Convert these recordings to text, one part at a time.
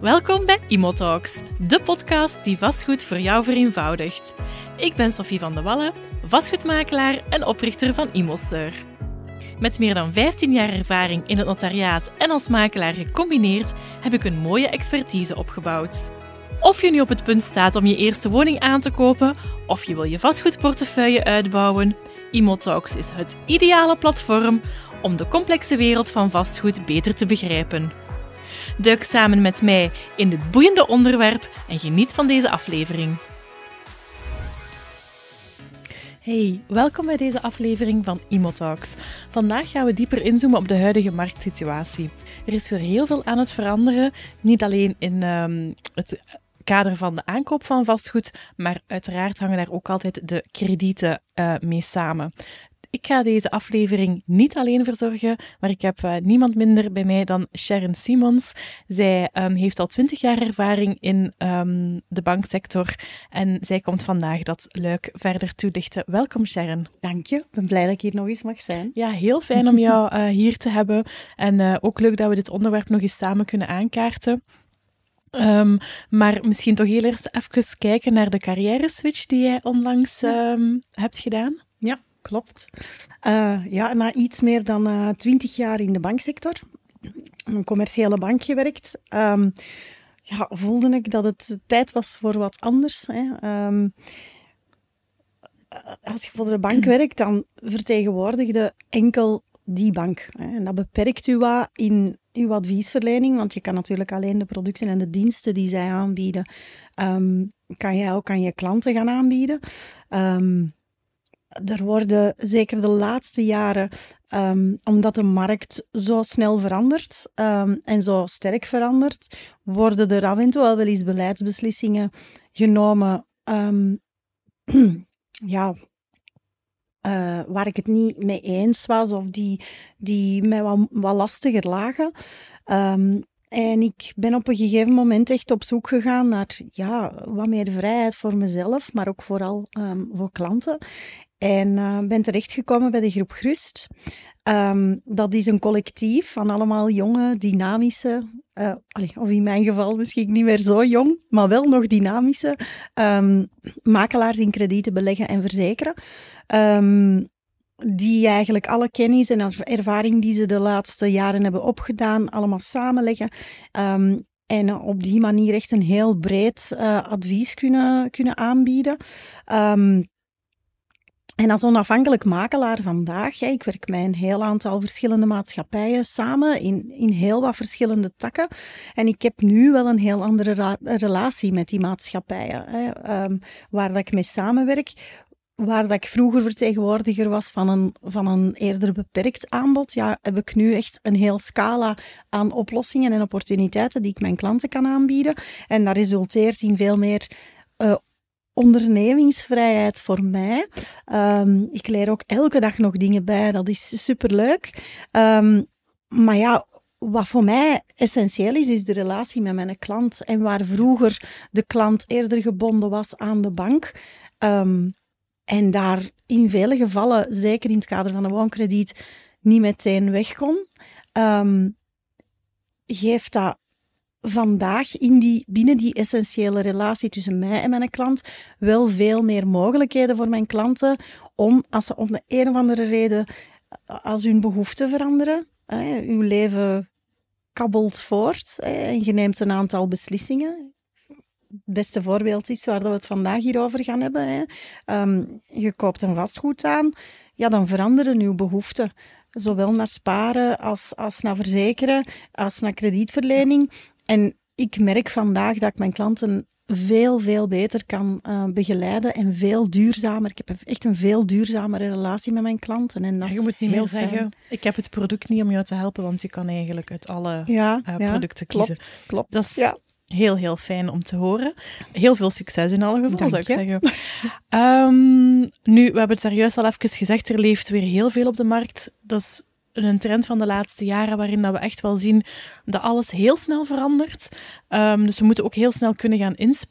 Welkom bij Imotalks, de podcast die vastgoed voor jou vereenvoudigt. Ik ben Sophie van de Wallen, vastgoedmakelaar en oprichter van Imoseur. Met meer dan 15 jaar ervaring in het notariaat en als makelaar gecombineerd heb ik een mooie expertise opgebouwd. Of je nu op het punt staat om je eerste woning aan te kopen, of je wil je vastgoedportefeuille uitbouwen, Imotalks is het ideale platform om de complexe wereld van vastgoed beter te begrijpen. Duik samen met mij in dit boeiende onderwerp en geniet van deze aflevering. Hey, welkom bij deze aflevering van Imotalks. Vandaag gaan we dieper inzoomen op de huidige marktsituatie. Er is weer heel veel aan het veranderen, niet alleen in um, het kader van de aankoop van vastgoed, maar uiteraard hangen daar ook altijd de kredieten uh, mee samen. Ik ga deze aflevering niet alleen verzorgen, maar ik heb uh, niemand minder bij mij dan Sharon Simons. Zij um, heeft al twintig jaar ervaring in um, de banksector en zij komt vandaag dat luik verder toelichten. Welkom Sharon. Dank je, ik ben blij dat ik hier nog eens mag zijn. Ja, heel fijn om jou uh, hier te hebben en uh, ook leuk dat we dit onderwerp nog eens samen kunnen aankaarten. Um, maar misschien toch heel eerst even kijken naar de carrière switch die jij onlangs hebt gedaan. Ja, klopt. Uh, ja, na iets meer dan uh, twintig jaar in de banksector, een commerciële bank gewerkt, um, ja, voelde ik dat het tijd was voor wat anders. Hè. Um, als je voor de bank werkt, dan vertegenwoordigde enkel die bank. Hè. En dat beperkt u wat in uw adviesverlening, want je kan natuurlijk alleen de producten en de diensten die zij aanbieden, um, kan jij ook aan je klanten gaan aanbieden. Um, er worden zeker de laatste jaren, um, omdat de markt zo snel verandert um, en zo sterk verandert, worden er af en toe wel eens beleidsbeslissingen genomen. Um, ja, uh, waar ik het niet mee eens was of die, die mij wat, wat lastiger lagen. En ik ben op een gegeven moment echt op zoek gegaan naar ja, wat meer vrijheid voor mezelf, maar ook vooral voor klanten. En uh, ben terechtgekomen bij de groep Grust. Um, dat is een collectief van allemaal jonge, dynamische, uh, of in mijn geval misschien niet meer zo jong, maar wel nog dynamische um, makelaars in kredieten beleggen en verzekeren. Um, die eigenlijk alle kennis en ervaring die ze de laatste jaren hebben opgedaan, allemaal samenleggen. En op die manier echt een heel breed uh, advies kunnen, kunnen aanbieden. En als onafhankelijk makelaar vandaag, ik werk met een heel aantal verschillende maatschappijen samen in, in heel wat verschillende takken. En ik heb nu wel een heel andere relatie met die maatschappijen, um, waar dat ik mee samenwerk waar dat ik vroeger vertegenwoordiger was van een, van een eerder beperkt aanbod, ja, heb ik nu echt een heel scala aan oplossingen en opportuniteiten die ik mijn klanten kan aanbieden. En dat resulteert in veel meer uh, ondernemingsvrijheid voor mij. Um, ik leer ook elke dag nog dingen bij, dat is superleuk. Um, maar ja, wat voor mij essentieel is, is de relatie met mijn klant. En waar vroeger de klant eerder gebonden was aan de bank, um, en daar in vele gevallen, zeker in het kader van een woonkrediet, niet meteen weg kon, um, geeft dat vandaag in die, binnen die essentiële relatie tussen mij en mijn klant wel veel meer mogelijkheden voor mijn klanten om, als ze om de een of andere reden, als hun behoeften veranderen, hè, uw leven kabbelt voort hè, en je neemt een aantal beslissingen het beste voorbeeld is waar we het vandaag hier over gaan hebben. Hè. Um, je koopt een vastgoed aan, ja, dan veranderen uw behoeften. Zowel naar sparen als, als naar verzekeren, als naar kredietverlening. En ik merk vandaag dat ik mijn klanten veel, veel beter kan uh, begeleiden en veel duurzamer. Ik heb echt een veel duurzamere relatie met mijn klanten. En dat je moet niet meer zeggen, ik heb het product niet om jou te helpen, want je kan eigenlijk uit alle ja, uh, producten ja, kiezen. Klopt, klopt. Dat is ja heel, heel fijn om te horen. Heel veel succes in alle gevallen, zou ik zeggen. Um, nu, we hebben het daar juist al even gezegd, er leeft weer heel veel op de markt. Dat is een trend van de laatste jaren waarin dat we echt wel zien dat alles heel snel verandert. Um, dus we moeten ook heel snel kunnen gaan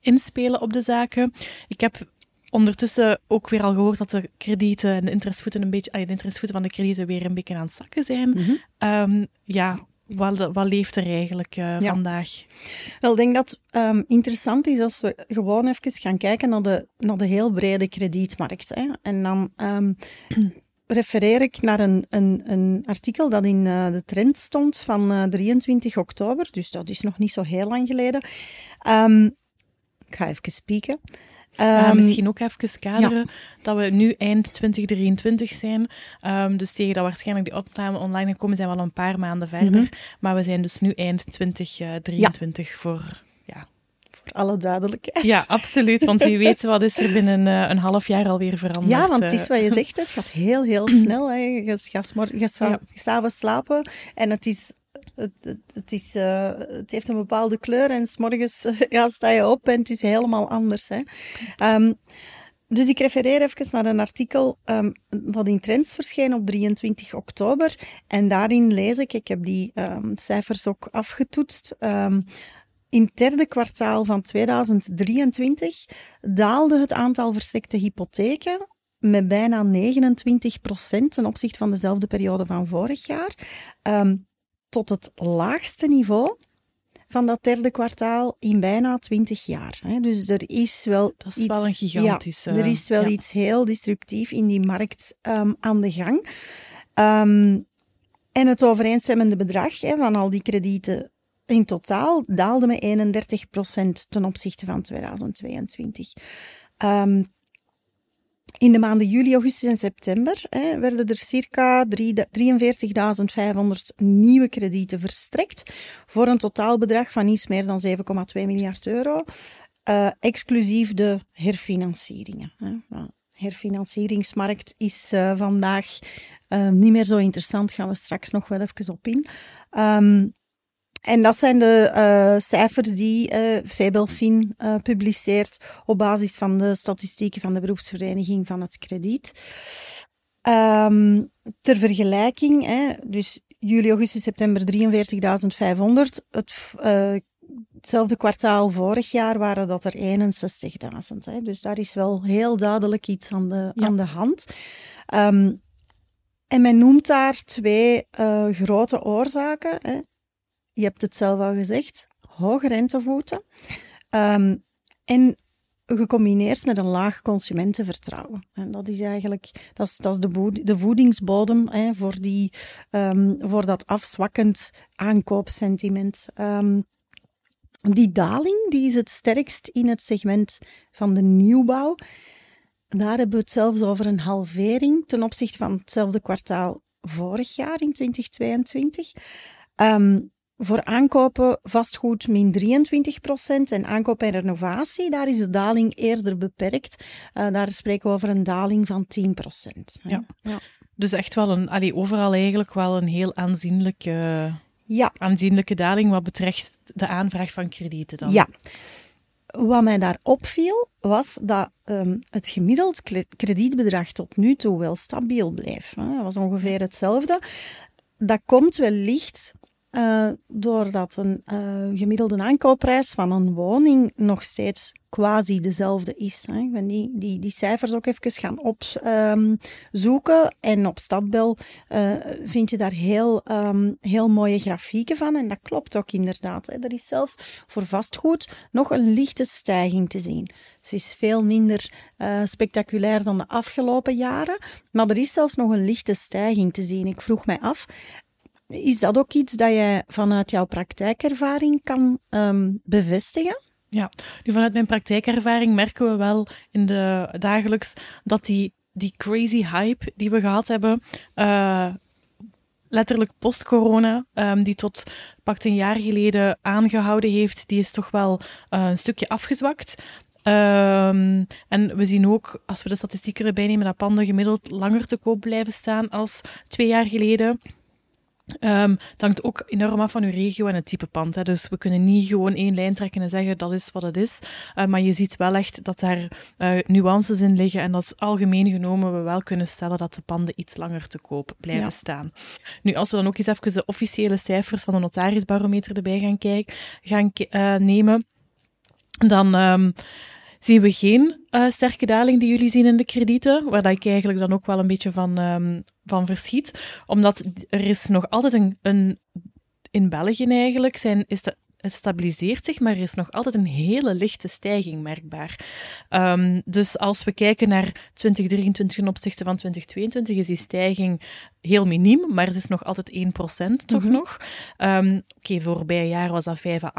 inspelen op de zaken. Ik heb ondertussen ook weer al gehoord dat de kredieten en de interestvoeten een beetje, de interestvoeten van de kredieten weer een beetje aan het zakken zijn. Mm -hmm. um, ja, wat, wat leeft er eigenlijk uh, Ja. vandaag? Wel, ik denk dat het interessant is als we gewoon even gaan kijken naar de, naar de heel brede kredietmarkt. Hè. En dan ehm, refereer ik naar een, een, een artikel dat in eh, de trend stond van eh, 23 oktober, dus dat is nog niet zo heel lang geleden. Ehm, ik ga even spieken. Uh, Ehm, misschien ook even kaderen dat we nu eind 2023 zijn. Um, dus tegen dat waarschijnlijk die opname online gekomen zijn we al een paar maanden verder. Mhm. Maar we zijn dus nu eind 2023 voor... Ja. voor alle duidelijkheid. ja, absoluut. Want wie weet wat is er binnen uh, een half jaar alweer veranderd. Ja, want het eh. is wat je zegt, het gaat heel, heel snel. Hè. Je gaat je s'avonds slapen en het is het, het, het, is, uh, het heeft een bepaalde kleur en s'morgens uh, ja, sta je op en het is helemaal anders. Hè. Um, dus ik refereer even naar een artikel um, dat in Trends verscheen op 23 oktober. En daarin lees ik, ik heb die um, cijfers ook afgetoetst. In het derde kwartaal van 2023 daalde het aantal verstrekte hypotheken met bijna 29 procent ten opzichte van dezelfde periode van vorig jaar tot het laagste niveau van dat derde kwartaal in bijna 20 jaar. Dus er is wel Dat is iets, wel een gigantische... Ja, er is wel ja. iets heel disruptief in die markt um, aan de gang. Um, en het overeenstemmende bedrag hè, van al die kredieten in totaal daalde met 31 procent ten opzichte van 2022. Um, in de maanden juli, augustus en september hè, werden er circa 43.500 nieuwe kredieten verstrekt voor een totaalbedrag van iets meer dan 7,2 miljard euro, uh, exclusief de herfinancieringen. Hè. De herfinancieringsmarkt is uh, vandaag uh, niet meer zo interessant, gaan we straks nog wel even op in. Um, en dat zijn de uh, cijfers die uh, Febelfin uh, publiceert op basis van de statistieken van de beroepsvereniging van het krediet. Um, ter vergelijking, hè, dus juli, augustus, september 43.500. Het, hetzelfde kwartaal vorig jaar waren dat er 61.000. Dus daar is wel heel duidelijk iets aan de, ja. aan de hand. Um, en men noemt daar twee grote oorzaken. Hè je hebt het zelf al gezegd, hoge rentevoeten. Um, en gecombineerd met een laag consumentenvertrouwen. En dat is eigenlijk dat is, dat is de, de voedingsbodem hè, voor, die, um, voor dat afzwakkend aankoopsentiment. Um, die daling die is het sterkst in het segment van de nieuwbouw. Daar hebben we het zelfs over een halvering ten opzichte van hetzelfde kwartaal vorig jaar in 2022. Um, voor aankopen vastgoed min 23 procent en aankoop en renovatie, daar is de daling eerder beperkt. Uh, daar spreken we over een daling van 10 procent. Ja. ja. Dus echt wel een, allee, overal eigenlijk wel een heel aanzienlijke, ja. aanzienlijke daling wat betreft de aanvraag van kredieten dan. Ja. Wat mij daar opviel, was dat um, het gemiddeld kredietbedrag tot nu toe wel stabiel bleef. Hè. Dat was ongeveer hetzelfde. Dat komt wellicht uh, doordat een uh, gemiddelde aankoopprijs van een woning nog steeds quasi dezelfde is. Hè. Ik ben die, die, die cijfers ook even gaan opzoeken. Um, en op Stadbel uh, vind je daar heel, um, heel mooie grafieken van. En dat klopt ook inderdaad. Hè. Er is zelfs voor vastgoed nog een lichte stijging te zien. Ze is veel minder spectaculair dan de afgelopen jaren. Maar er is zelfs nog een lichte stijging te zien. Ik vroeg mij af, is dat ook iets dat jij vanuit jouw praktijkervaring kan um, bevestigen? Ja, nu vanuit mijn praktijkervaring merken we wel in de dagelijks dat die, die crazy hype die we gehad hebben, uh, letterlijk post-corona, um, die tot pakt een jaar geleden aangehouden heeft, die is toch wel uh, een stukje afgezwakt. Um, en we zien ook, als we de statistieken erbij nemen, dat panden gemiddeld langer te koop blijven staan als twee jaar geleden. Um, het hangt ook enorm af van uw regio en het type pand. Hè. Dus we kunnen niet gewoon één lijn trekken en zeggen dat is wat het is. Uh, maar je ziet wel echt dat daar uh, nuances in liggen en dat algemeen genomen we wel kunnen stellen dat de panden iets langer te koop blijven ja. staan. Nu, als we dan ook eens even de officiële cijfers van de notarisbarometer erbij gaan, kijken, gaan uh, nemen, dan um, zien we geen uh, sterke daling die jullie zien in de kredieten, waar dat ik eigenlijk dan ook wel een beetje van, um, van verschiet. Omdat er is nog altijd een, een in België eigenlijk zijn, is de het stabiliseert zich, maar er is nog altijd een hele lichte stijging merkbaar. Um, dus als we kijken naar 2023 ten opzichte van 2022, is die stijging heel miniem, maar het is nog altijd 1% toch mm -hmm. nog. Um, Oké, okay, voorbije jaar was dat 5 à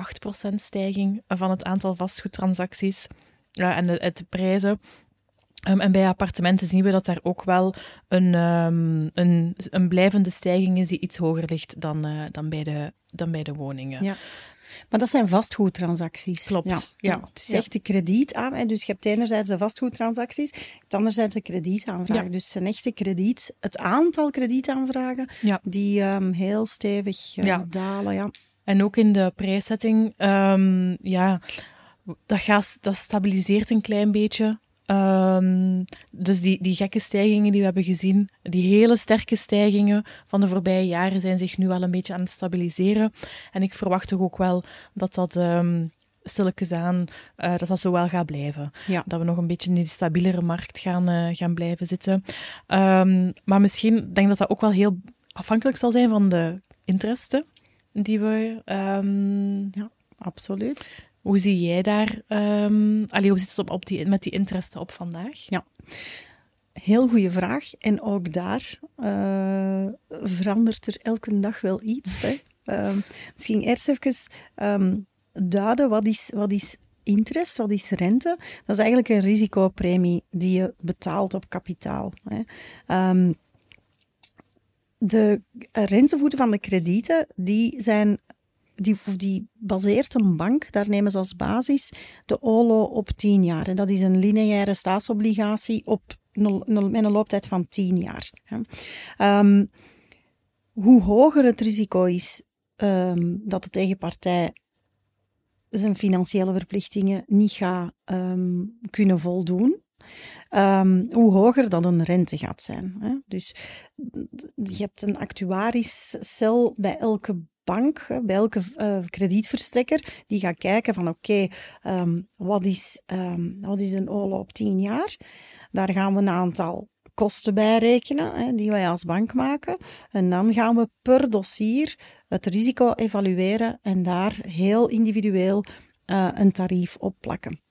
8% stijging van het aantal vastgoedtransacties uh, en de, prijzen. Um, en bij appartementen zien we dat daar ook wel een, um, een, een blijvende stijging is die iets hoger ligt dan, uh, dan, bij, de, dan bij de woningen. Ja. Maar dat zijn vastgoedtransacties. Klopt. Ja, ja. Het is echt de krediet aan. Hè. Dus je hebt enerzijds de vastgoedtransacties, je hebt anderzijds de kredietaanvragen. Ja. Dus het zijn echte krediet, het aantal kredietaanvragen ja. die um, heel stevig uh, Ja. dalen. Ja. En ook in de prijszetting, ja, dat, gaat, dat stabiliseert een klein beetje. Um, dus die, die gekke stijgingen die we hebben gezien, die hele sterke stijgingen van de voorbije jaren, zijn zich nu wel een beetje aan het stabiliseren. En ik verwacht toch ook wel dat dat um, stilletjes aan, uh, dat dat zo wel gaat blijven. Ja. Dat we nog een beetje in die stabielere markt gaan, uh, gaan blijven zitten. Um, maar misschien denk ik dat dat ook wel heel afhankelijk zal zijn van de interesten die we... ja, absoluut. Hoe zie jij daar, um, allee, hoe zit het op, op die, met die interesten op vandaag? Ja, heel goede vraag. En ook daar uh, verandert er elke dag wel iets. Hè. Um, misschien eerst even um, duiden, wat is, wat is interest, wat is rente? Dat is eigenlijk een risicopremie die je betaalt op kapitaal. Hè. De rentevoeten van de kredieten, die zijn die, die baseert een bank, daar nemen ze als basis de OLO op 10 jaar. En dat is een lineaire staatsobligatie op, met een looptijd van 10 jaar. Um, hoe hoger het risico is um, dat de tegenpartij zijn financiële verplichtingen niet gaat um, kunnen voldoen, hoe hoger dat een rente gaat zijn. Hè? Dus je hebt een actuarischcel bij elke bank, bij elke uh, kredietverstrekker, die gaat kijken van oké, um, wat, is, um, wat is een OLO op 10 jaar? Daar gaan we een aantal kosten bij rekenen, hè, die wij als bank maken. En dan gaan we per dossier het risico evalueren en daar heel individueel uh, een tarief op plakken.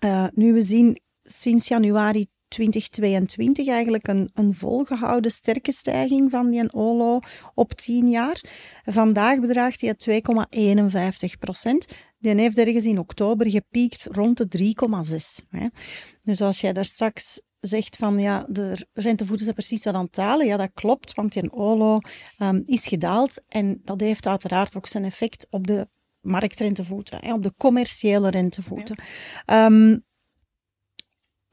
Uh, nu we zien sinds januari 2022 eigenlijk een, een volgehouden sterke stijging van die OLO op 10 jaar. Vandaag bedraagt die 2,51 procent. Die heeft ergens in oktober gepiekt rond de 3,6. Dus als jij daar straks zegt van ja, de rentevoeten zijn precies wat aan het dalen. Ja, dat klopt, want die OLO um, is gedaald en dat heeft uiteraard ook zijn effect op de marktrentevoeten, hè, op de commerciële rentevoeten. Ja. Um,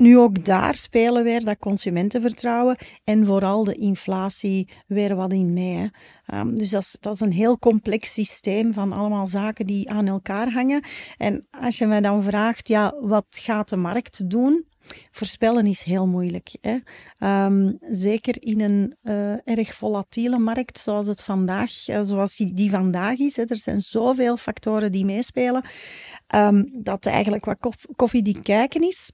nu ook daar spelen weer dat consumentenvertrouwen en vooral de inflatie weer wat in mee. Um, dus dat is, een heel complex systeem van allemaal zaken die aan elkaar hangen. En als je mij dan vraagt, ja, wat gaat de markt doen? Voorspellen is heel moeilijk. Hè? Um, zeker in een uh, erg volatiele markt zoals het vandaag, uh, zoals die, die vandaag is. Hè? Er zijn zoveel factoren die meespelen. Um, dat eigenlijk wat koff koffie kijken is.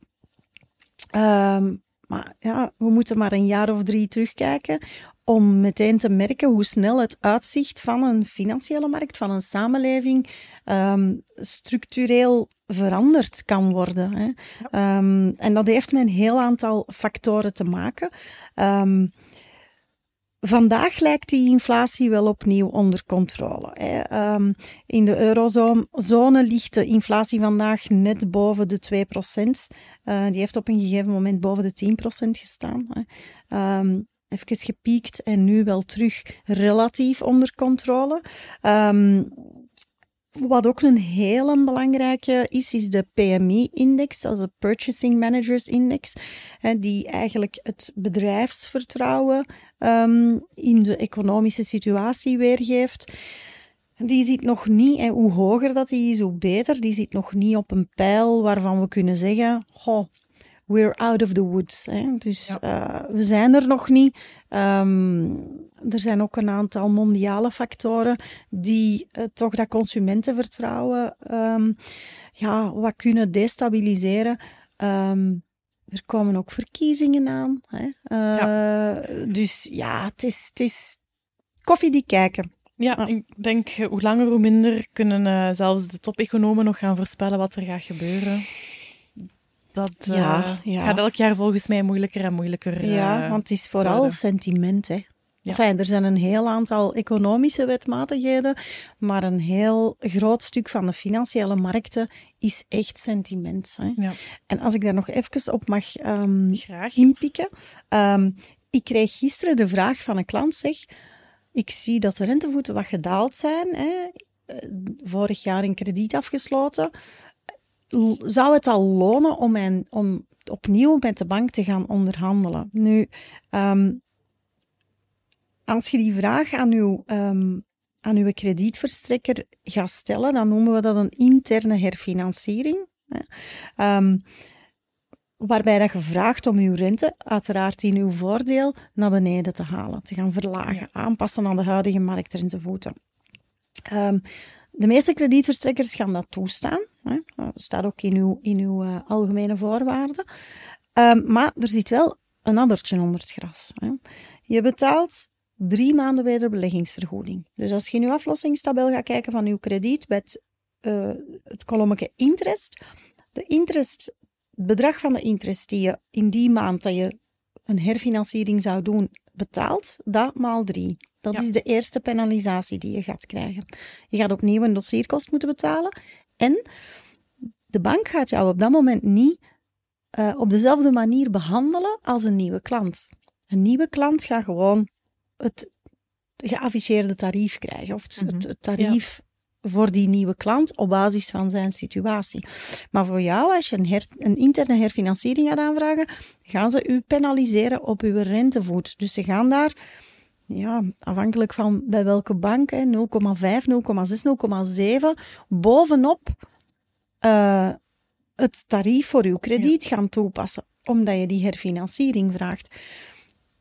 Um, maar ja, we moeten maar een jaar of drie terugkijken om meteen te merken hoe snel het uitzicht van een financiële markt, van een samenleving, um, structureel veranderd kan worden. Hè. Ja. Um, en dat heeft met een heel aantal factoren te maken. Um, Vandaag lijkt die inflatie wel opnieuw onder controle. Um, in de eurozone ligt de inflatie vandaag net boven de 2%. Uh, die heeft op een gegeven moment boven de 10% gestaan. Um, even gepiekt en nu wel terug relatief onder controle. Um, wat ook een hele belangrijke is, is de PMI-index, is de Purchasing Managers Index, die eigenlijk het bedrijfsvertrouwen um, in de economische situatie weergeeft. Die zit nog niet, en hoe hoger dat die is, hoe beter. Die zit nog niet op een pijl waarvan we kunnen zeggen, we're out of the woods. Hè. Dus ja. uh, we zijn er nog niet. Um, er zijn ook een aantal mondiale factoren die uh, toch dat consumentenvertrouwen um, ja, wat kunnen destabiliseren. Um, er komen ook verkiezingen aan. Hè. Uh, ja. Dus ja, het is, het is koffie die kijken. Ja, ik denk hoe langer hoe minder kunnen zelfs de top-economen nog gaan voorspellen wat er gaat gebeuren. Dat ja, gaat elk jaar volgens mij moeilijker en moeilijker Ja, want het is vooral sentiment, hè. Enfin, er zijn een heel aantal economische wetmatigheden, maar een heel groot stuk van de financiële markten is echt sentiment. Hè. Ja. En als ik daar nog even op mag um, inpikken. Um, ik kreeg gisteren de vraag van een klant, zeg, ik zie dat de rentevoeten wat gedaald zijn. Hè. Eh, vorig jaar een krediet afgesloten. Zou het al lonen om, mijn, om opnieuw met de bank te gaan onderhandelen? Nu, um, als je die vraag aan uw, um, aan uw kredietverstrekker gaat stellen, dan noemen we dat een interne herfinanciering. Um, waarbij dat je vraagt om uw rente, uiteraard in uw voordeel, naar beneden te halen, te gaan verlagen, aanpassen aan de huidige marktrentevoeten. Um, de meeste kredietverstrekkers gaan dat toestaan. Hè. Dat staat ook in uw, in uw uh, algemene voorwaarden. Um, maar er zit wel een addertje onder het gras. Hè. Je betaalt drie maanden wederbeleggingsvergoeding. Dus als je in je aflossingstabel gaat kijken van uw krediet bij het, uh, het kolommetje interest, de interest, het bedrag van de interest die je in die maand dat je een herfinanciering zou doen, betaalt, dat maal drie. Dat is de eerste penalisatie die je gaat krijgen. Je gaat opnieuw een dossierkost moeten betalen en de bank gaat jou op dat moment niet uh, op dezelfde manier behandelen als een nieuwe klant. Een nieuwe klant gaat gewoon het geafficheerde tarief krijgen. Of het, mhm. tarief voor die nieuwe klant op basis van zijn situatie. Maar voor jou, als je een, een, interne herfinanciering gaat aanvragen, gaan ze u penaliseren op uw rentevoet. Dus ze gaan daar, ja, afhankelijk van bij welke bank, 0,5, 0,6, 0,7, bovenop uh, het tarief voor uw krediet gaan toepassen, omdat je die herfinanciering vraagt.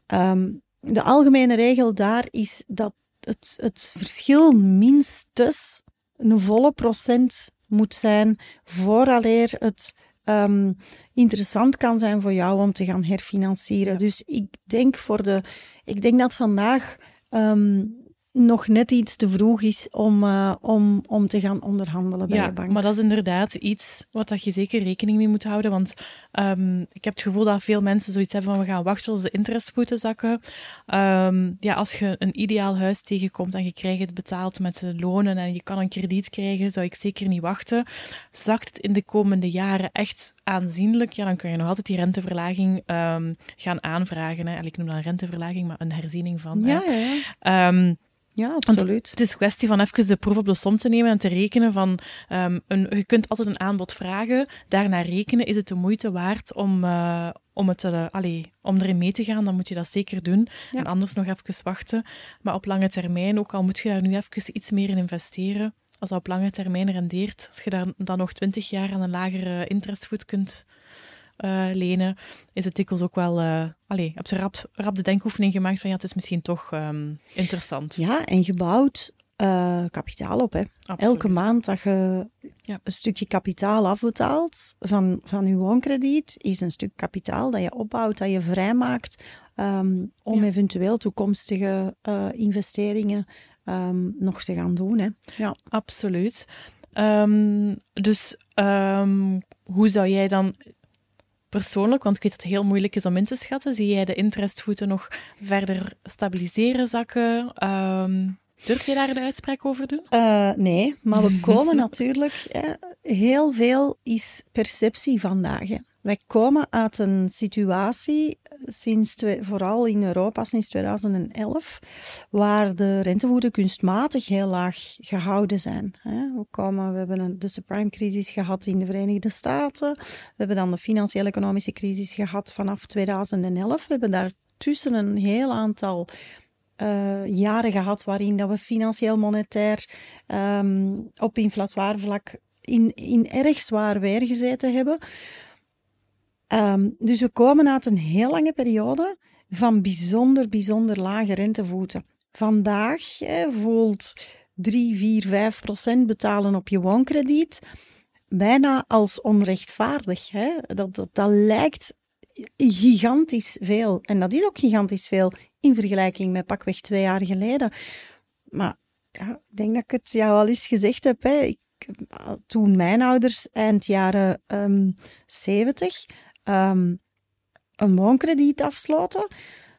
Um, de algemene regel daar is dat het, het verschil minstens een volle procent moet zijn vooraleer het um, interessant kan zijn voor jou om te gaan herfinancieren. Dus ik denk, voor de, ik denk dat vandaag um, nog net iets te vroeg is om, uh, om, om te gaan onderhandelen bij ja, de bank. Maar dat is inderdaad iets wat dat je zeker rekening mee moet houden. Want um, ik heb het gevoel dat veel mensen zoiets hebben van we gaan wachten als de interestvoeten zakken. Um, ja, als je een ideaal huis tegenkomt en je krijgt het betaald met de lonen en je kan een krediet krijgen, zou ik zeker niet wachten. Zakt het in de komende jaren echt aanzienlijk, ja, dan kun je nog altijd die renteverlaging um, gaan aanvragen. Hè. Ik noem dat een renteverlaging, maar een herziening van. Ja, ja, ja. Ja, absoluut. het is een kwestie van even de proef op de som te nemen en te rekenen van, um, een, je kunt altijd een aanbod vragen, daarna rekenen, is het de moeite waard om, uh, om, het, uh, allee, om erin mee te gaan, dan moet je dat zeker doen. En anders nog even wachten. Maar op lange termijn, ook al moet je daar nu even iets meer in investeren, als dat op lange termijn rendeert, als je daar dan nog twintig jaar aan een lagere interestvoet kunt uh, lenen, is het dikwijls ook wel... Uh, allee, heb ze rap, rap de denkoefening gemaakt van ja, het is misschien toch um, interessant. Ja, en gebouwd uh, kapitaal op. Hè. Elke maand dat je ja. een stukje kapitaal afbetaalt van, van je woonkrediet, is een stuk kapitaal dat je opbouwt, dat je vrijmaakt um, om ja. eventueel toekomstige uh, investeringen um, nog te gaan doen. Hè. Ja, absoluut. Um, dus hoe zou jij dan persoonlijk, want ik weet dat het heel moeilijk is om in te schatten, zie jij de interestvoeten nog verder stabiliseren, zakken? Um, durf je daar de uitspraak over doen? Uh, nee, maar we komen natuurlijk... Hè, heel veel is perceptie vandaag. Hè. Wij komen uit een situatie, sinds vooral in Europa sinds 2011, waar de rentevoeten kunstmatig heel laag gehouden zijn. We, komen, we hebben de subprime-crisis gehad in de Verenigde Staten. We hebben dan de financiële economische crisis gehad vanaf 2011. We hebben daartussen een heel aantal uh, jaren gehad waarin dat we financieel monetair um, op inflatoire vlak in, in erg zwaar weer gezeten hebben. Um, dus we komen uit een heel lange periode van bijzonder, bijzonder lage rentevoeten. Vandaag voelt 3, 4, 5 procent betalen op je woonkrediet bijna als onrechtvaardig. Hè? Dat, dat, dat lijkt gigantisch veel. En dat is ook gigantisch veel in vergelijking met pakweg twee jaar geleden. Maar ja, ik denk dat ik het jou al eens gezegd heb. Hè. Ik, toen mijn ouders eind jaren um, 70 um, een woonkrediet afsloten,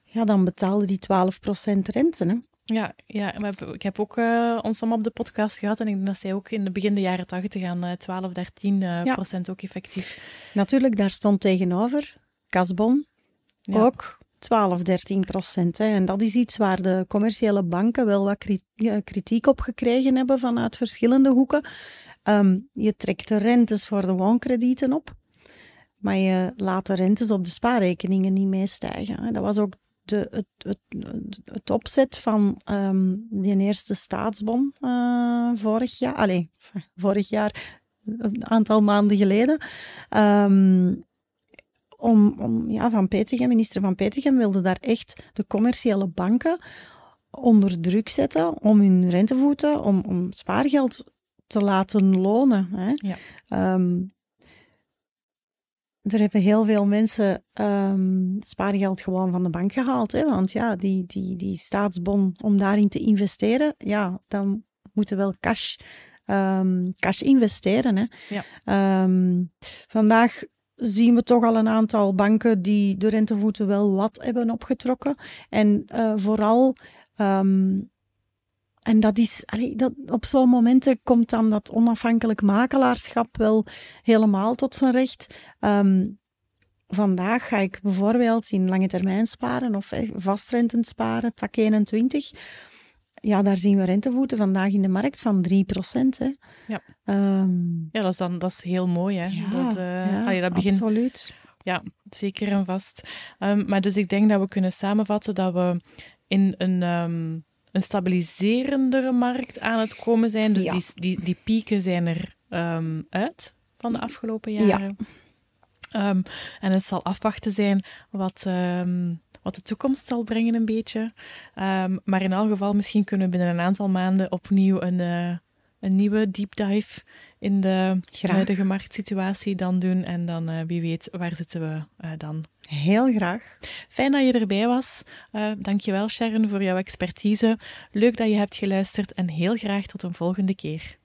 ja, dan betaalden die 12% rente. Hè. Ja, ja ik heb ook uh, ons allemaal op de podcast gehad en ik denk dat zij ook in de begin de jaren 80 aan uh, 12, 13 uh, ja. procent ook effectief. Natuurlijk, daar stond tegenover Casbon ja. ook 12, 13 procent. En dat is iets waar de commerciële banken wel wat kritiek op gekregen hebben vanuit verschillende hoeken. Um, je trekt de rentes voor de woonkredieten op, maar je laat de rentes op de spaarrekeningen niet meestijgen. Dat was ook de, het, het, het opzet van um, die eerste staatsbon uh, vorig jaar, allez, vorig jaar, een aantal maanden geleden. Um, om, om, ja, van Petegem, minister van Petegem wilde daar echt de commerciële banken onder druk zetten om hun rentevoeten, om, om spaargeld te laten lonen. Hè. Ja. Um, er hebben heel veel mensen um, spaargeld gewoon van de bank gehaald. Hè? Want ja, die, die, die staatsbon, om daarin te investeren, ja, dan moeten wel cash, um, cash investeren. Hè? Ja. Um, vandaag zien we toch al een aantal banken die de rentevoeten wel wat hebben opgetrokken. En uh, vooral um, en dat is, allee, dat, op zo'n momenten komt dan dat onafhankelijk makelaarschap wel helemaal tot zijn recht. Um, vandaag ga ik bijvoorbeeld in lange termijn sparen of eh, vastrentend sparen, tak 21. Ja, daar zien we rentevoeten vandaag in de markt van 3 Hè. Ja. Um, ja, dat is, dan, dat is heel mooi. Hè? Ja, dat, uh, ja allee, dat begint... absoluut. Ja, zeker en vast. Um, maar dus ik denk dat we kunnen samenvatten dat we in een... Um, een stabiliserendere markt aan het komen zijn. Dus die, die, die pieken zijn er um, uit van de afgelopen jaren. Ja. Um, en het zal afwachten zijn wat, um, wat de toekomst zal brengen, een beetje. maar in elk geval, misschien kunnen we binnen een aantal maanden opnieuw een, uh, een nieuwe deep dive in de huidige marktsituatie dan doen. En dan, uh, wie weet, waar zitten we uh, dan? Heel graag. Fijn dat je erbij was. Uh, dankjewel Sharon voor jouw expertise. Leuk dat je hebt geluisterd en heel graag tot een volgende keer.